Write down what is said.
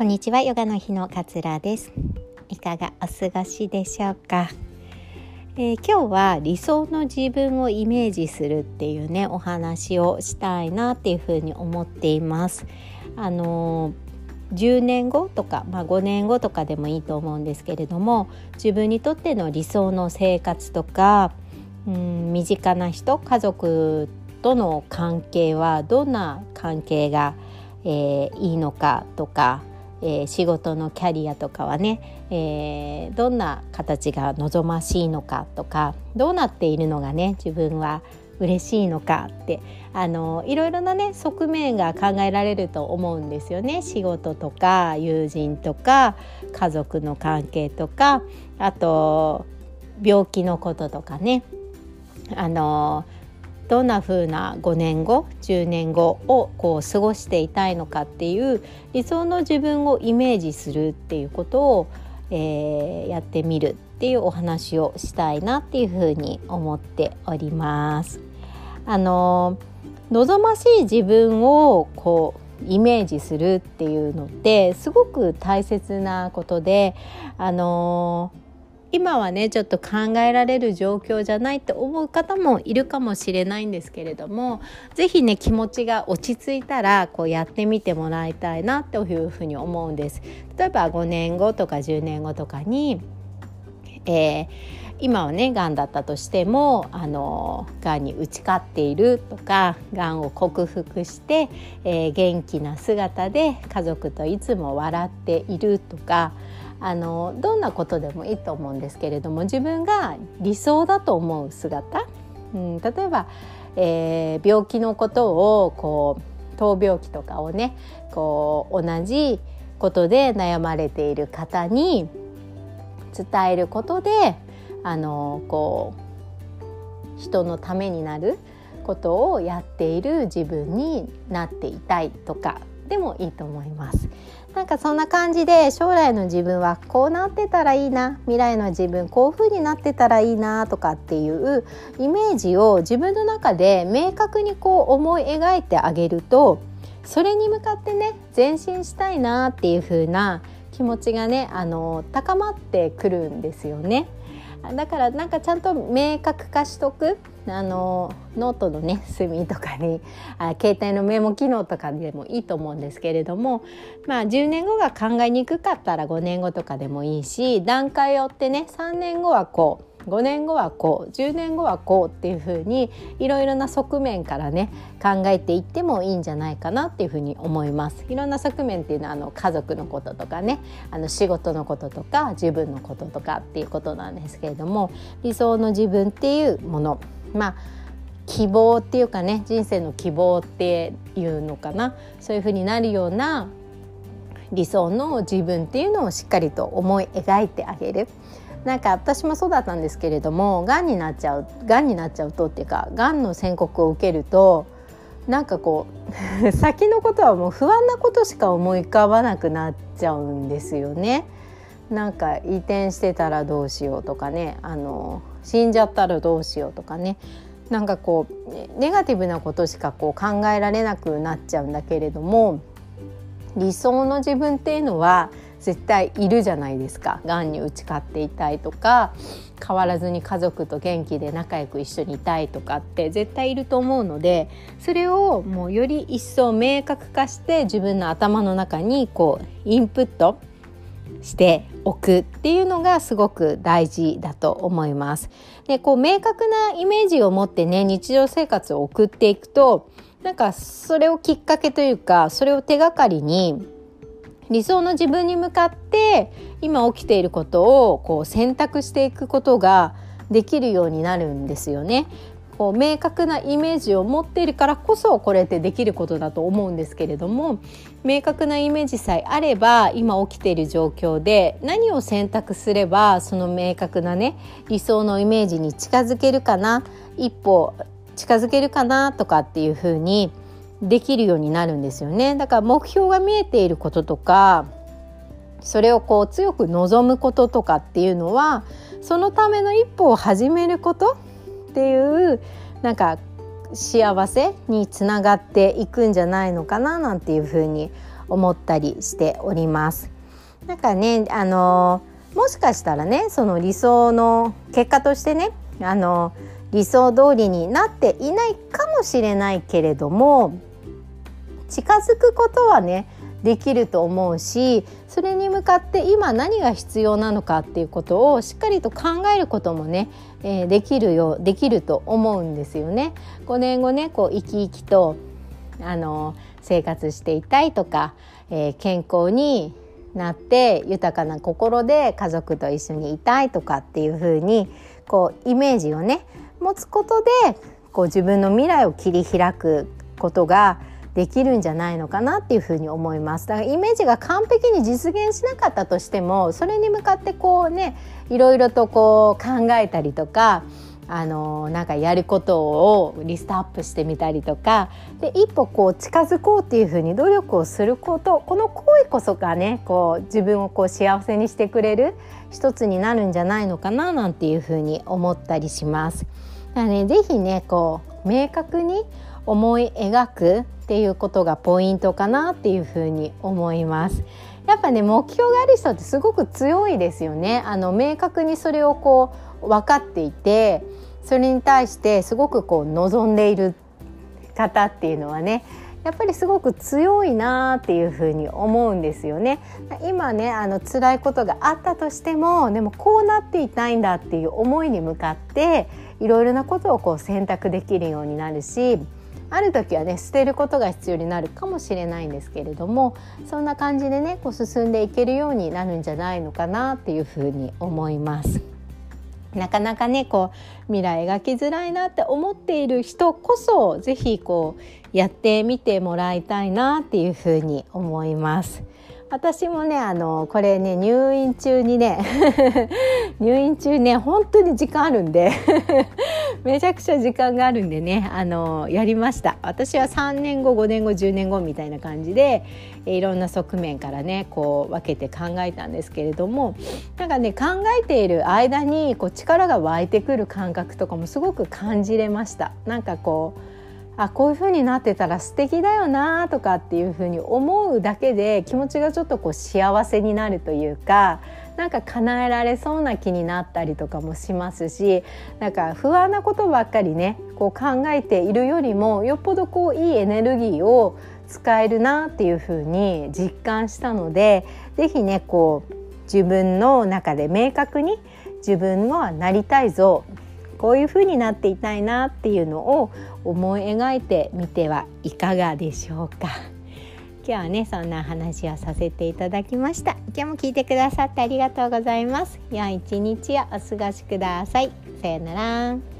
こんにちはヨガの日のかつらです。いかがお過ごしでしょうか、えー、今日は理想の自分をイメージするっていうねお話をしたいなっていうふうに思っています。あのー、10年後とか、まあ、5年後とかでもいいと思うんですけれども自分にとっての理想の生活とかうん身近な人家族との関係はどんな関係が、えー、いいのかとかえー、仕事のキャリアとかはね、えー、どんな形が望ましいのかとかどうなっているのがね自分は嬉しいのかってあのいろいろなね側面が考えられると思うんですよね。仕事とか友人とか家族の関係とかあと病気のこととかね。あのどんな風な5年後10年後をこう過ごしていたいのかっていう理想の自分をイメージするっていうことを、えー、やってみるっていうお話をしたいなっていうふうに思っております。あの望ましい自分をこうイメージするっていうのってすごく大切なことであの今はねちょっと考えられる状況じゃないって思う方もいるかもしれないんですけれども是非ね気持ちが落ち着いたらこうやってみてもらいたいなというふうに思うんです。例えば5年後とか10年後とかに、えー、今はねがんだったとしてもあのがんに打ち勝っているとかがんを克服して、えー、元気な姿で家族といつも笑っているとかあのどんなことでもいいと思うんですけれども自分が理想だと思う姿、うん、例えば、えー、病気のことをこう闘病気とかをねこう同じことで悩まれている方に伝えることであのこう人のためになることをやっている自分になっていたいとかでもいいと思います。なんかそんな感じで将来の自分はこうなってたらいいな未来の自分こういう風になってたらいいなとかっていうイメージを自分の中で明確にこう思い描いてあげるとそれに向かってね前進したいなっていう風な気持ちがねあの高まってくるんですよね。だからなんかちゃんと明確化しとくあのノートのね隅とかにあ携帯のメモ機能とかでもいいと思うんですけれどもまあ10年後が考えにくかったら5年後とかでもいいし段階を追ってね3年後はこう5年後はこう10年後はこうっていうふうにいろいろな側面からね考えていってもいいんじゃないかなっていうふうに思います。いろんな側面っていうのはあの家族のこととかねあの仕事のこととか自分のこととかっていうことなんですけれども理想の自分っていうものまあ希望っていうかね人生の希望っていうのかなそういうふうになるような理想の自分っていうのをしっかりと思い描いてあげるなんか私もそうだったんですけれどもがんになっちゃうがんになっちゃうとっていうかがんの宣告を受けるとなんかこう 先のことはもう不安なことしか思い浮かばなくなっちゃうんですよね。なんか移転してたらどうしようとかねあの死んじゃったらどうしようとかね。なんかこうネガティブなことしかこう考えられなくなっちゃうんだけれども理想の自分っていうのは絶対いるじゃないですか。がんに打ち勝っていたいとか変わらずに家族と元気で仲良く一緒にいたいとかって絶対いると思うのでそれをもうより一層明確化して自分の頭の中にこうインプットしておくっていうのがすごく大事だと思います。でこう明確なイメージを持ってね日常生活を送っていくとなんかそれをきっかけというかそれを手がかりに理想の自分に向かって今起きていることをこう選択していくことができるようになるんですよね。こう明確なイメージを持っているからこそこれってできることだと思うんですけれども明確なイメージさえあれば今起きている状況で何を選択すればその明確なね理想のイメージに近づけるかな一歩近づけるかなとかっていうふうにできるようになるんですよね。だから目標が見えていることとかそれをこう強く望むこととかっていうのはそのための一歩を始めることっていうなんか幸せにつながっていくんじゃないのかななんていうふうに思ったりしております。なんかねあのもしかしたらねその理想の結果としてねあの理想通りになっていないかもしれないけれども近づくことはねできると思うしそれに向かって今何が必要なのかっていうことをしっかりと考えることもね、えー、できるよできると思うんですよね。5年後ねこう生き生きとあの生活していたいとか、えー、健康になって豊かな心で家族と一緒にいたいとかっていう風にこうイメージをね持つことでこう自分の未来を切り開くことができるんじゃないのかなっていうふうに思いますだからイメージが完璧に実現しなかったとしてもそれに向かってこうねいろいろとこう考えたりとかあのなんかやることをリストアップしてみたりとかで一歩こう近づこうっていうふうに努力をすることこの行為こそがねこう自分をこう幸せにしてくれる一つになるんじゃないのかななんていうふうに思ったりします。だからね是非ねこう明確に思い描くっていうことがポイントかなっていうふうに思います。やっぱね目標がある人ってすごく強いですよね。あの明確にそれをこう分かっていてそれに対してすごくこう望んでいる方っていうのはねやっぱりすごく強いなっていうふうに思うんですよね。今ねあの辛いことがあったとしてもでもこうなっていたいんだっていう思いに向かっていろいろなことをこう選択できるようになるしある時はね捨てることが必要になるかもしれないんですけれどもそんな感じでねこう進んでいけるようになるんじゃないのかなっていうふうに思います。なかなかねこう未来描きづらいなって思っている人こそ是非こうやってみてもらいたいなっていうふうに思います。私もねあのこれね入院中にね 入院中ね本当に時間あるんでめちゃくちゃ時間があるんでねあのやりました。私は3年後5年後10年後みたいな感じでいろんな側面からねこう分けて考えたんですけれどもなんかね考えている間にこう力が湧いてくる感覚とかもすごく感じれました。なんかこうあこういう風になってたら素敵だよなとかっていう風に思うだけで気持ちがちょっとこう幸せになるというかなんか叶えられそうな気になったりとかもしますしなんか不安なことばっかりねこう考えているよりもよっぽどこういいエネルギーを使えるなっていう風に実感したので是非ねこう自分の中で明確に自分はなりたいぞこういう風になっていたいなっていうのを思い描いてみてはいかがでしょうか。今日はねそんな話をさせていただきました。今日も聞いてくださってありがとうございます。良い一日をお過ごしください。さようなら。